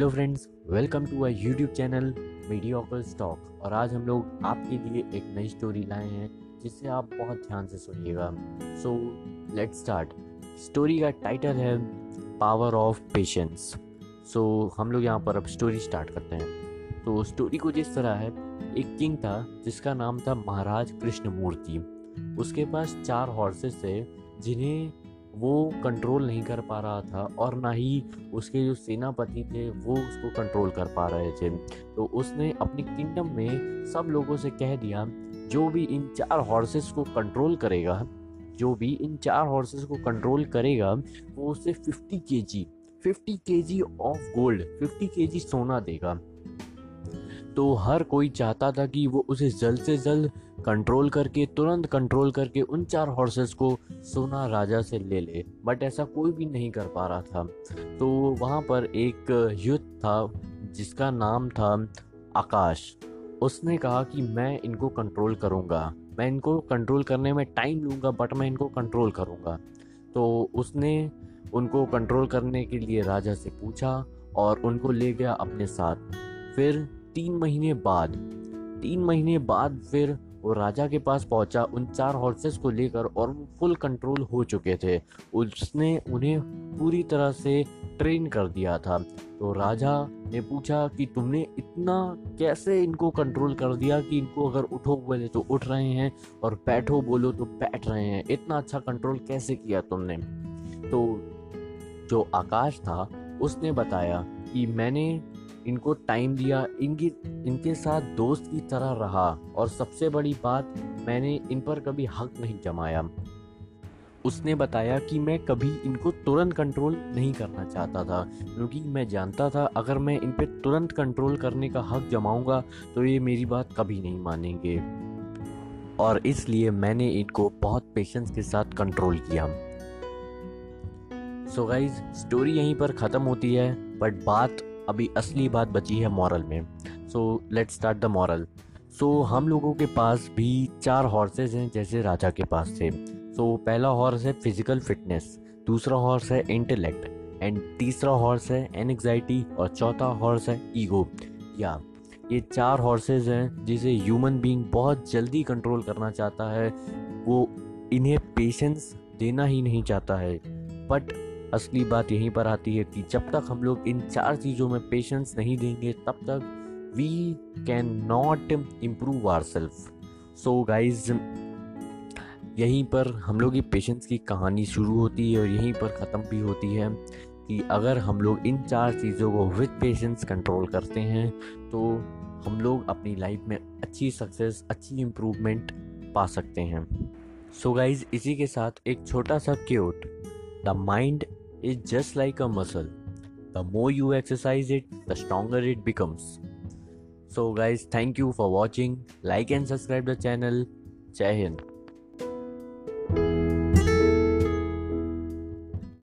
Hello friends, welcome to a YouTube channel मीडियोकल stock. और आज हम लोग आपके लिए एक नई स्टोरी लाए हैं, जिसे आप बहुत ध्यान से सुनिएगा। सो लेट्स स्टार्ट स्टोरी का टाइटल है पावर ऑफ़ पेशेंस सो हम लोग यहाँ पर अब स्टोरी स्टार्ट करते हैं। तो स्टोरी कुछ इस तरह है। एक किंग था, जिसका नाम था महाराज कृष्णमूर्ति। उसके पास चार हॉर्सेस थे, जिन्हें वो कंट्रोल नहीं कर पा रहा था और ना ही उसके जो सेनापति थे, वो उसको कंट्रोल कर पा रहे थे। तो उसने अपनी किंगडम में सब लोगों से कह दिया, जो भी इन चार हॉर्सेस को कंट्रोल करेगा, जो भी इन चार हॉर्सेस को कंट्रोल करेगा, वो उसे 50 के जी फिफ्टी के जी ऑफ़ गोल्ड 50 के जी सोना देगा। तो हर कोई चाहता था कि वो उसे जल्द से जल्द कंट्रोल करके, तुरंत कंट्रोल करके उन चार हॉर्सेस को सोना राजा से ले ले। बट ऐसा कोई भी नहीं कर पा रहा था। तो वहाँ पर एक युद्ध था, जिसका नाम था आकाश। उसने कहा कि मैं इनको कंट्रोल करूँगा। मैं इनको कंट्रोल करने में टाइम लूँगा बट मैं इनको कंट्रोल करूँगा। तो उसने उनको कंट्रोल करने के लिए राजा से पूछा और उनको ले गया अपने साथ। फिर तीन महीने बाद, तीन महीने बाद फिर वो राजा के पास पहुँचा उन चार हॉर्सेस को लेकर और वो फुल कंट्रोल हो चुके थे। उसने उन्हें पूरी तरह से ट्रेन कर दिया था। तो राजा ने पूछा कि तुमने इतना कैसे इनको कंट्रोल कर दिया कि इनको अगर उठो बोले तो उठ रहे हैं और बैठो बोलो तो बैठ रहे हैं। इतना अच्छा कंट्रोल कैसे किया तुमने? तो जो आकाश था, उसने बताया कि मैंने इनको टाइम दिया। इनकी, इनके साथ दोस्त की तरह रहा। और सबसे बड़ी बात, मैंने इन पर कभी हक नहीं जमाया। उसने बताया कि मैं कभी इनको तुरंत कंट्रोल नहीं करना चाहता था। क्योंकि मैं जानता था, अगर मैं इन पर तुरंत कंट्रोल करने का हक जमाऊँगा तो ये मेरी बात कभी नहीं मानेंगे। और इसलिए मैंने इनको बहुत पेशेंस के साथ कंट्रोल किया। सो गाइज़ स्टोरी यहीं पर ख़त्म होती है बट बात अभी असली बात बची है मॉरल में। So let's start the moral so हम लोगों के पास भी चार हॉर्सेज हैं जैसे राजा के पास थे सो। So, पहला हॉर्स है फ़िज़िकल फिटनेस दूसरा हॉर्स है इंटेलेक्ट एंड तीसरा हॉर्स है एनजाइटी और चौथा हॉर्स है ईगो या ये चार हॉर्सेज हैं जिसे ह्यूमन बीइंग बहुत जल्दी कंट्रोल करना चाहता है। वो इन्हें पेशेंस देना ही नहीं चाहता है। बट असली बात यहीं पर आती है कि जब तक हम लोग इन चार चीज़ों में पेशेंस नहीं देंगे, तब तक we can not improve our self so guys यहीं पर हम लोग की पेशेंस की कहानी शुरू होती है और यहीं पर ख़त्म भी होती है कि अगर हम लोग इन चार चीज़ों को विद पेशेंस कंट्रोल करते हैं तो हम लोग अपनी लाइफ में अच्छी सक्सेस अच्छी इम्प्रूवमेंट पा सकते हैं। सो so गाइज़ इसी के साथ एक छोटा सा cute the mind is just like a muscle. The more you exercise it, the stronger it becomes. So, guys, thank you for watching. Like and subscribe the channel. Jai Hind.